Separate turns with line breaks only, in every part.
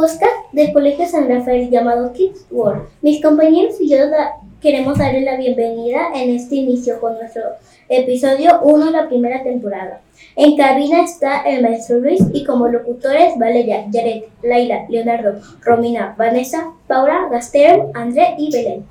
podcast del Colegio San Rafael llamado Kids World. Mis compañeros y yo queremos darle la bienvenida en este inicio con nuestro episodio 1 de la primera temporada. En cabina está el maestro Luis y como locutores Valeria, Jared, Laila, Leonardo, Romina, Vanessa, Paula, Gastero, André y Belén.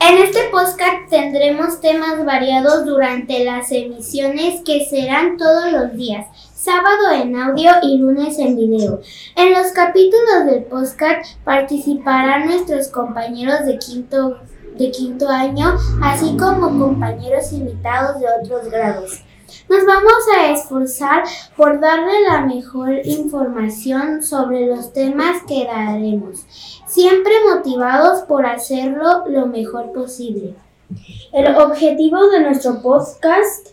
En este podcast tendremos temas variados durante las emisiones que serán todos los días, sábado en audio y lunes en video. En los capítulos del podcast participarán nuestros compañeros de quinto, de quinto año, así como compañeros invitados de otros grados. Nos vamos a esforzar por darle la mejor información sobre los temas que daremos, siempre motivados por hacerlo lo mejor posible.
El objetivo de nuestro podcast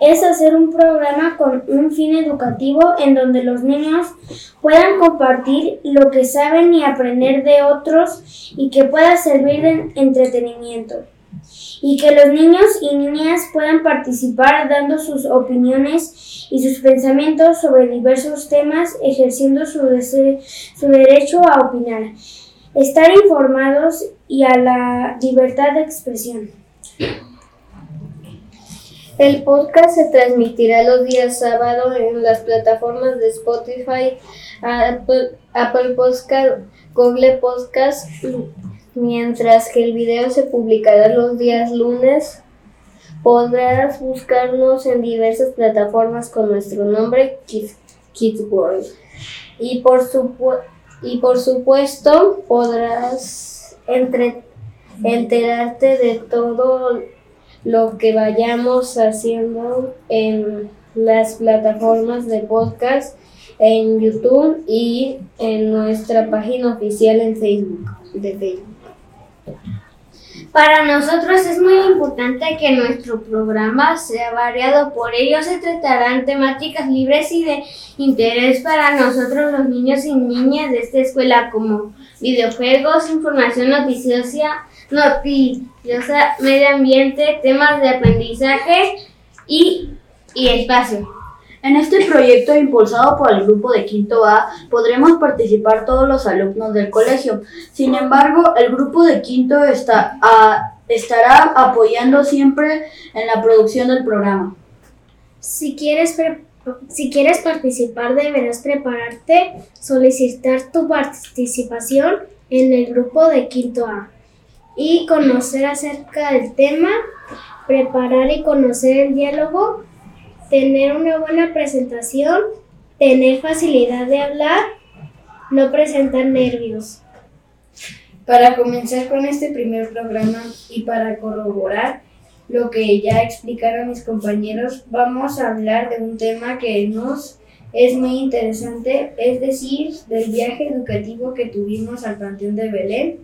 es hacer un programa con un fin educativo en donde los niños puedan compartir lo que saben y aprender de otros y que pueda servir de entretenimiento. Y que los niños y niñas puedan participar dando sus opiniones y sus pensamientos sobre diversos temas, ejerciendo su, su derecho a opinar, estar informados y a la libertad de expresión.
El podcast se transmitirá los días sábado en las plataformas de Spotify, Apple, Apple Podcast, Google Podcast mientras que el video se publicará los días lunes. Podrás buscarnos en diversas plataformas con nuestro nombre Kids, World. Y por, y por supuesto podrás entre enterarte de todo lo que vayamos haciendo en las plataformas de podcast en YouTube y en nuestra página oficial en Facebook de Facebook.
Para nosotros es muy importante que nuestro programa sea variado, por ello se tratarán temáticas libres y de interés para nosotros los niños y niñas de esta escuela como videojuegos, información noticiosa, noticiosa, medio ambiente, temas de aprendizaje y, y espacio.
En este proyecto impulsado por el grupo de Quinto A podremos participar todos los alumnos del colegio. Sin embargo, el grupo de Quinto está, estará apoyando siempre en la producción del programa.
Si quieres, si quieres participar deberás prepararte, solicitar tu participación en el grupo de Quinto A y conocer acerca del tema, preparar y conocer el diálogo tener una buena presentación, tener facilidad de hablar, no presentar nervios.
Para comenzar con este primer programa y para corroborar lo que ya explicaron mis compañeros, vamos a hablar de un tema que nos es muy interesante, es decir, del viaje educativo que tuvimos al Panteón de Belén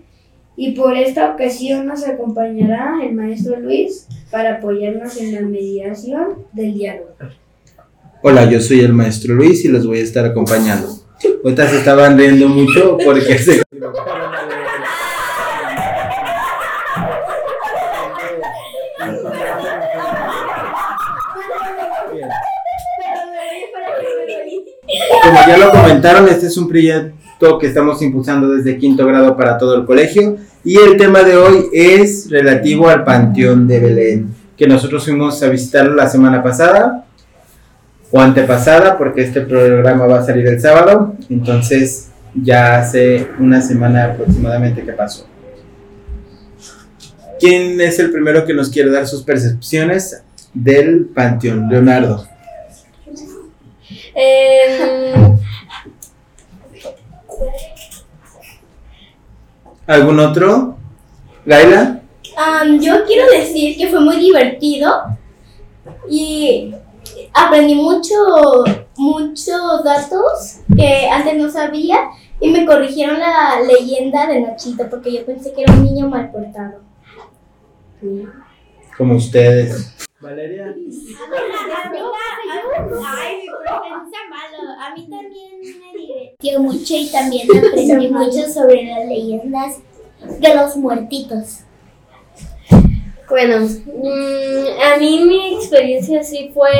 y por esta ocasión nos acompañará el maestro Luis para apoyarnos en la mediación del diálogo.
Hola, yo soy el maestro Luis y los voy a estar acompañando. Ahorita se estaban riendo mucho porque se Como ya lo comentaron, este es un proyecto que estamos impulsando desde quinto grado para todo el colegio. Y el tema de hoy es relativo al Panteón de Belén, que nosotros fuimos a visitarlo la semana pasada o antepasada, porque este programa va a salir el sábado. Entonces ya hace una semana aproximadamente que pasó. ¿Quién es el primero que nos quiere dar sus percepciones del Panteón? Leonardo.
Eh,
¿Algún otro? ¿Gaila?
yo quiero decir que fue muy divertido y aprendí mucho, muchos datos que antes no sabía y me corrigieron la leyenda de Nachito porque yo pensé que era un niño mal portado.
Como ustedes. Valeria.
Ay, malo. A mí también me divirtió mucho y también aprendí mucho sobre las leyendas de los muertitos.
Bueno, mm, a mí mi experiencia sí fue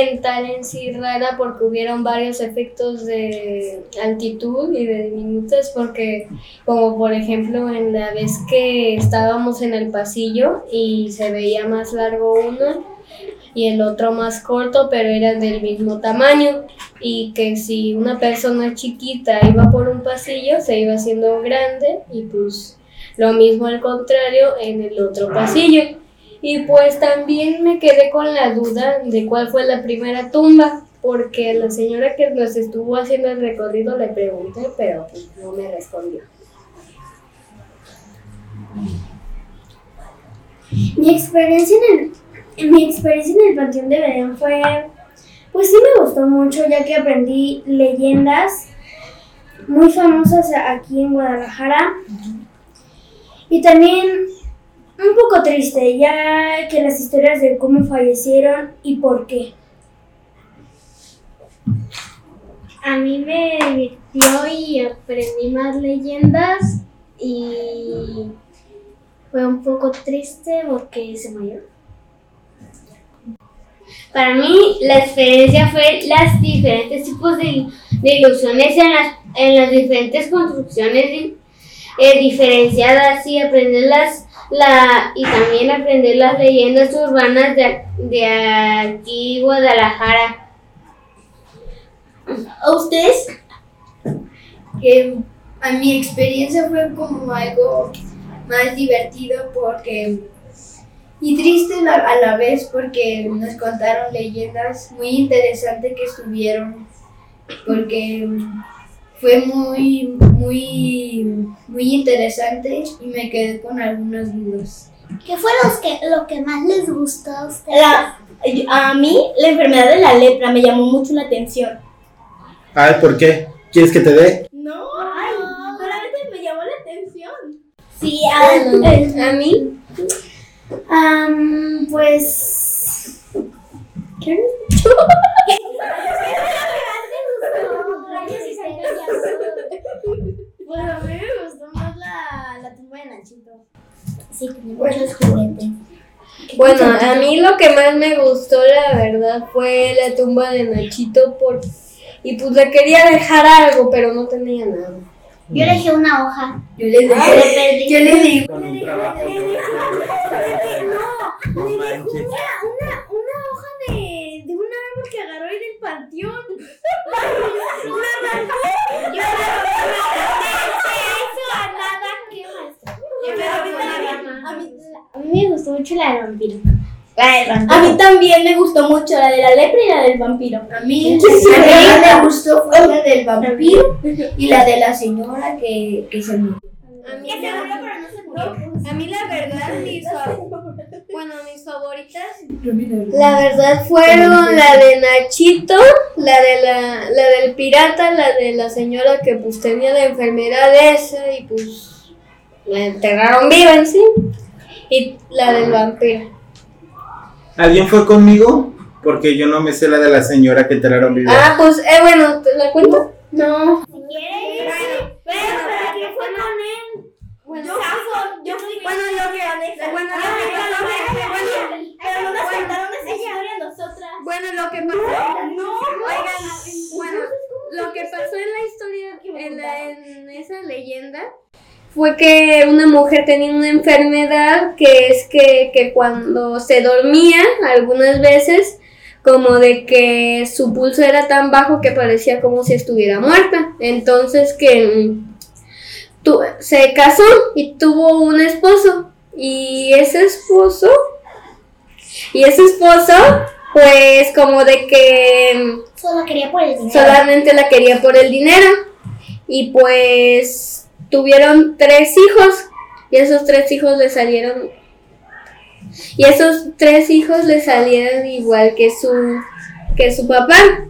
en tal en sí rara porque hubieron varios efectos de altitud y de diminutos porque como por ejemplo en la vez que estábamos en el pasillo y se veía más largo uno y el otro más corto pero eran del mismo tamaño y que si una persona chiquita iba por un pasillo se iba haciendo grande y pues lo mismo al contrario en el otro pasillo. Y pues también me quedé con la duda de cuál fue la primera tumba, porque la señora que nos estuvo haciendo el recorrido le pregunté, pero pues no me respondió.
Mi experiencia en el, mi experiencia en el Panteón de Belén fue, pues sí me gustó mucho, ya que aprendí leyendas muy famosas aquí en Guadalajara. Y también un poco triste, ya que las historias de cómo fallecieron y por qué.
A mí me divirtió y aprendí más leyendas y fue un poco triste porque se murió.
Para mí la experiencia fue las diferentes tipos de, de ilusiones en las, en las diferentes construcciones di- eh, diferenciadas y aprenderlas la, y también aprender las leyendas urbanas de, de aquí Guadalajara.
¿A ustedes? Que a mi experiencia fue como algo más divertido porque y triste a la vez porque nos contaron leyendas muy interesantes que estuvieron porque fue muy muy muy interesante y me quedé con algunas dudas.
¿Qué fue los que, lo que más les gustó a ustedes?
La- a mí la enfermedad de la lepra me llamó mucho la atención.
Ay, ¿por qué? ¿Quieres que te dé?
No, solamente me llamó la atención.
Sí, a,
A mí,
Am, pues...
Bueno, a mí me gustó más la, la tumba de Nachito.
sí, tiene muchos juguetes.
bueno, a mí lo que más me gustó la verdad fue la tumba de Nachito por, y pues le quería dejar algo, pero no tenía nada.
Yo dejé una hoja.
Yo les dije, yo les
Con trabajo. No manches.
Una, una hoja de, de un árbol que agarró ahí del panteón.
A mí me gustó mucho la del vampiro.
A mí también me gustó mucho la de la lepra y la del vampiro.
a mí, a mí me gustó fue la del vampiro y la de la señora que, que se murió.
A mí, a mí la verdad, mis, bueno, mis favoritas, la verdad fueron la de Nachito, la de la, la del pirata, la de la señora que pues tenía la enfermedad esa y pues la enterraron viva en sí, y la del vampiro.
¿Alguien fue conmigo? Porque yo no me sé la de la señora que enterraron viva.
Ah, pues, eh, bueno, ¿te la cuento?
No.
Bueno,
Yo fui, yo fui. Bueno, yo que gané.
Bueno, lo
Ah,
que
pero
pasó-
no,
bueno,
pero no nos contaron esa historia a nosotras.
Bueno, lo que pasó. No, oigan, bueno, lo que pasó en la historia, en, la- en esa leyenda, fue que una mujer tenía una enfermedad que es que, que cuando se dormía, algunas veces, como de que su pulso era tan bajo que parecía como si estuviera muerta. Entonces que mm, tu- se casó y tuvo un esposo. Y ese esposo, y ese esposo, pues como de que
Solo quería por el dinero.
solamente la quería por el dinero. Y pues tuvieron tres hijos. Y esos tres hijos le salieron. Y esos tres hijos le salieron igual que su, que su papá.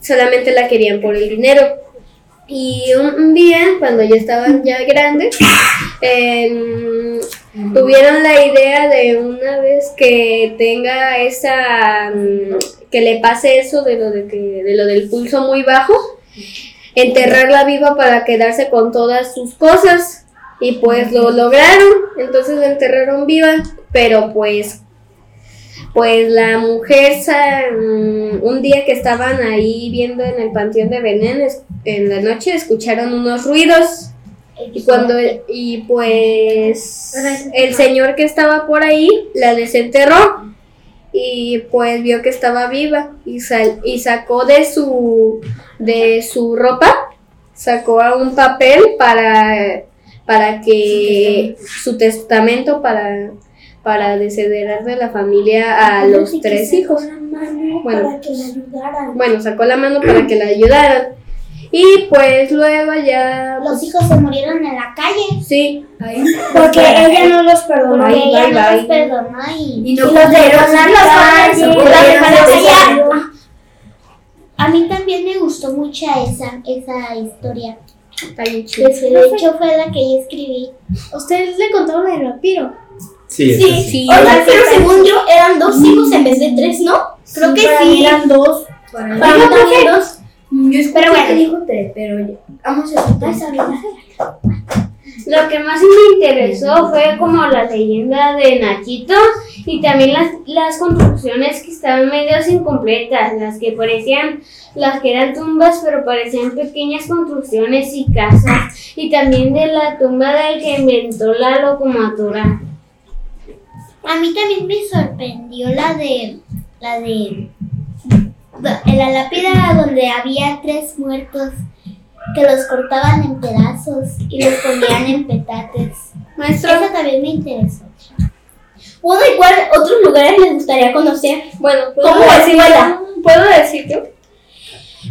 Solamente la querían por el dinero. Y un, día, cuando ya estaban ya grandes, em, tuvieron la idea de una vez que tenga esa mm, que le pase eso de lo de que de lo del pulso muy bajo enterrarla viva para quedarse con todas sus cosas. Y pues lo lograron, entonces la enterraron viva, pero pues pues la mujer mm, un día que estaban ahí viendo en el panteón de Belén en la noche escucharon unos ruidos. Y cuando y pues el señor que estaba por ahí la desenterró y pues vio que estaba viva y sal- y sacó de su de su ropa sacó a un papel para para que su testamento para para desheredar de la familia a los tres hijos. Bueno.
Para que le ayudaran.
Bueno, sacó la mano para que la ayudaran. Y pues luego ya
Los hijos se murieron en la calle.
sí,
Porque ella no los perdonó.
Porque
Bye,
ella
bye,
no
bye.
los perdonó y,
Y no
y los dejó en la calle. A mí también me gustó mucho esa, esa historia.
está bien chido.
Que de hecho fue la que yo escribí.
Ustedes le contaron el vampiro.
Sí, así.
Sí,
Oigan, pero según yo eran dos hijos en vez de tres, ¿no? Creo que
para
sí.
mí eran dos.
Para mí también dos.
Yo escuché
Pero bueno.
que dijo tres, pero vamos a escuchar.
Lo que más me interesó fue como la leyenda de Nachito y también las, las construcciones que estaban medio incompletas, las que parecían, las que eran tumbas pero parecían pequeñas construcciones y casas y también de la tumba del que inventó la locomotora.
A mí también me sorprendió la de la de en la lápida donde había tres muertos que los cortaban en pedazos y los ponían en petates.
Maestro,
Eso también me interesó.
Bueno, igual otros lugares les gustaría conocer.
bueno,
¿Cómo
¿puedo decir? ¿puedo decir yo?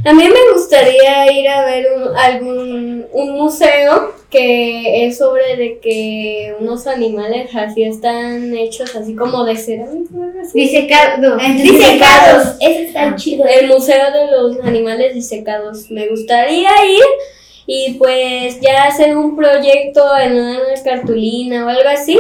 A mí me gustaría ir a ver un, algún un museo que es sobre de que unos animales así están hechos así como de cerámica. o algo así.
Disecado.
Disecados. Ese está chido.
el museo de los animales disecados. Me gustaría ir y pues ya hacer un proyecto en una cartulina o algo así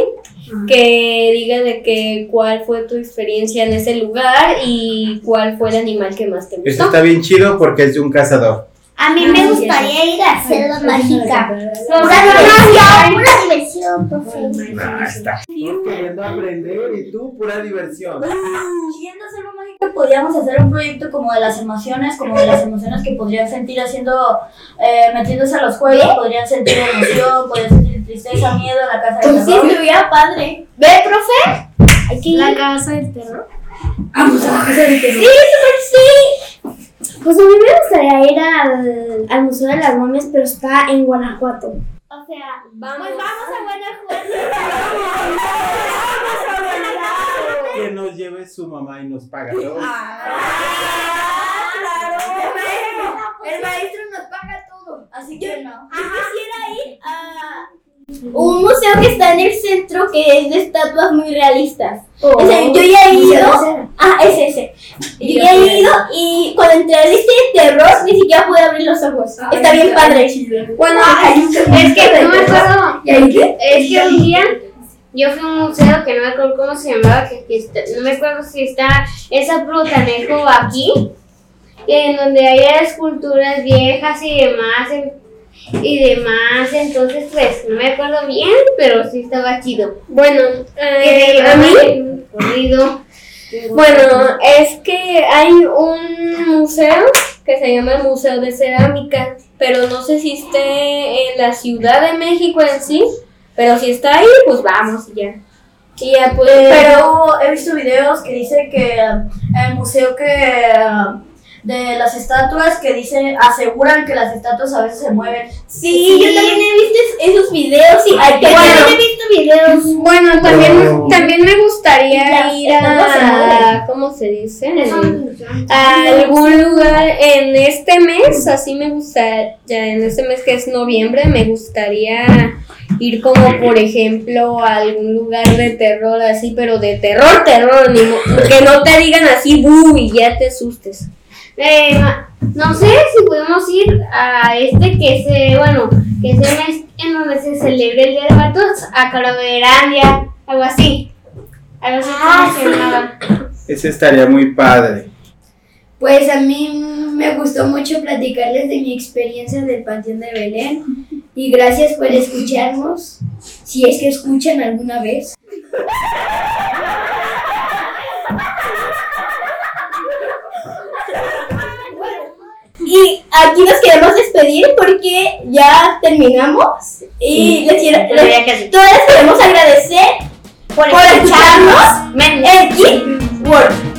que diga de que cuál fue tu experiencia en ese lugar y cuál fue el animal que más te
Esto
gustó.
está bien chido porque es de un cazador.
A mí me gustaría ir a Selva Mágica.
Pura
Pura diversión, pura diversión, profe.
Basta. Estamos queriendo aprender y tú, pura diversión.
Siguiendo Selva Mágica, podríamos hacer un proyecto como de las emociones, como de las emociones que podrían sentir haciendo, eh, metiéndose a los juegos, podrían sentir emoción, podrían sentir tristeza, miedo, la casa de
Pues sí,
terror.
estuviera padre. ¿Ve, profe? Hay que ir.
La casa del terror.
Vamos a la casa de terror.
Sí, súper sí.
Pues a mí me gustaría ir al, al Museo de las Momias, pero está en Guanajuato.
O sea,
Vamos.
pues vamos a Guanajuato.
Que nos lleve su mamá y nos paga todo.
El maestro nos paga todo.
Así que no.
Quisiera ir a un museo que está en el centro que es de estatuas muy realistas. O sea, yo ya he ido. Ah, es ese. Yo ya he ido y cuando entré al este terror ni siquiera pude abrir los ojos. Está bien padre.
Bueno, es que no me acuerdo. Es que un día yo fui a un museo que no me acuerdo cómo se llamaba, que, que está- no me acuerdo si está esa Plutanejo aquí, en donde hay esculturas viejas y demás, en- y demás, entonces pues no me acuerdo bien, pero sí estaba chido.
Bueno, eh, a mí
corrido.
Bueno, es que hay un museo que se llama el Museo de Cerámica, pero no sé si esté en la Ciudad de México en sí, pero si está ahí, pues vamos y ya. Y ya pues, pero
Pero he visto videos que dice que eh, el museo que eh, de las estatuas que dicen aseguran que las estatuas a veces se mueven.
Sí, yo también he visto es- esos videos y hay que
También he visto videos.
bueno, también,
Pero-
también me gustaría ir a. ¿cómo se dice? A algún lugar en este mes, así me gusta, ya en este mes que es noviembre, me gustaría ir como por ejemplo a algún lugar de terror así, pero de terror, terror, ni que no te digan así, bu, y ya te asustes.
Eh, no sé si podemos ir a este que se, bueno, que es el mes en donde se celebra el Día de Muertos, a Calaverandia, algo así. Algo así como se llamaba.
Ese estaría muy padre.
Pues a mí me gustó mucho platicarles de mi experiencia del Panteón de Belén. Y gracias por escucharnos, si es que escuchan alguna vez.
Y aquí nos queremos despedir porque ya terminamos. Y les quiero, les- les queremos agradecer por, escucharnos
Men-
en World.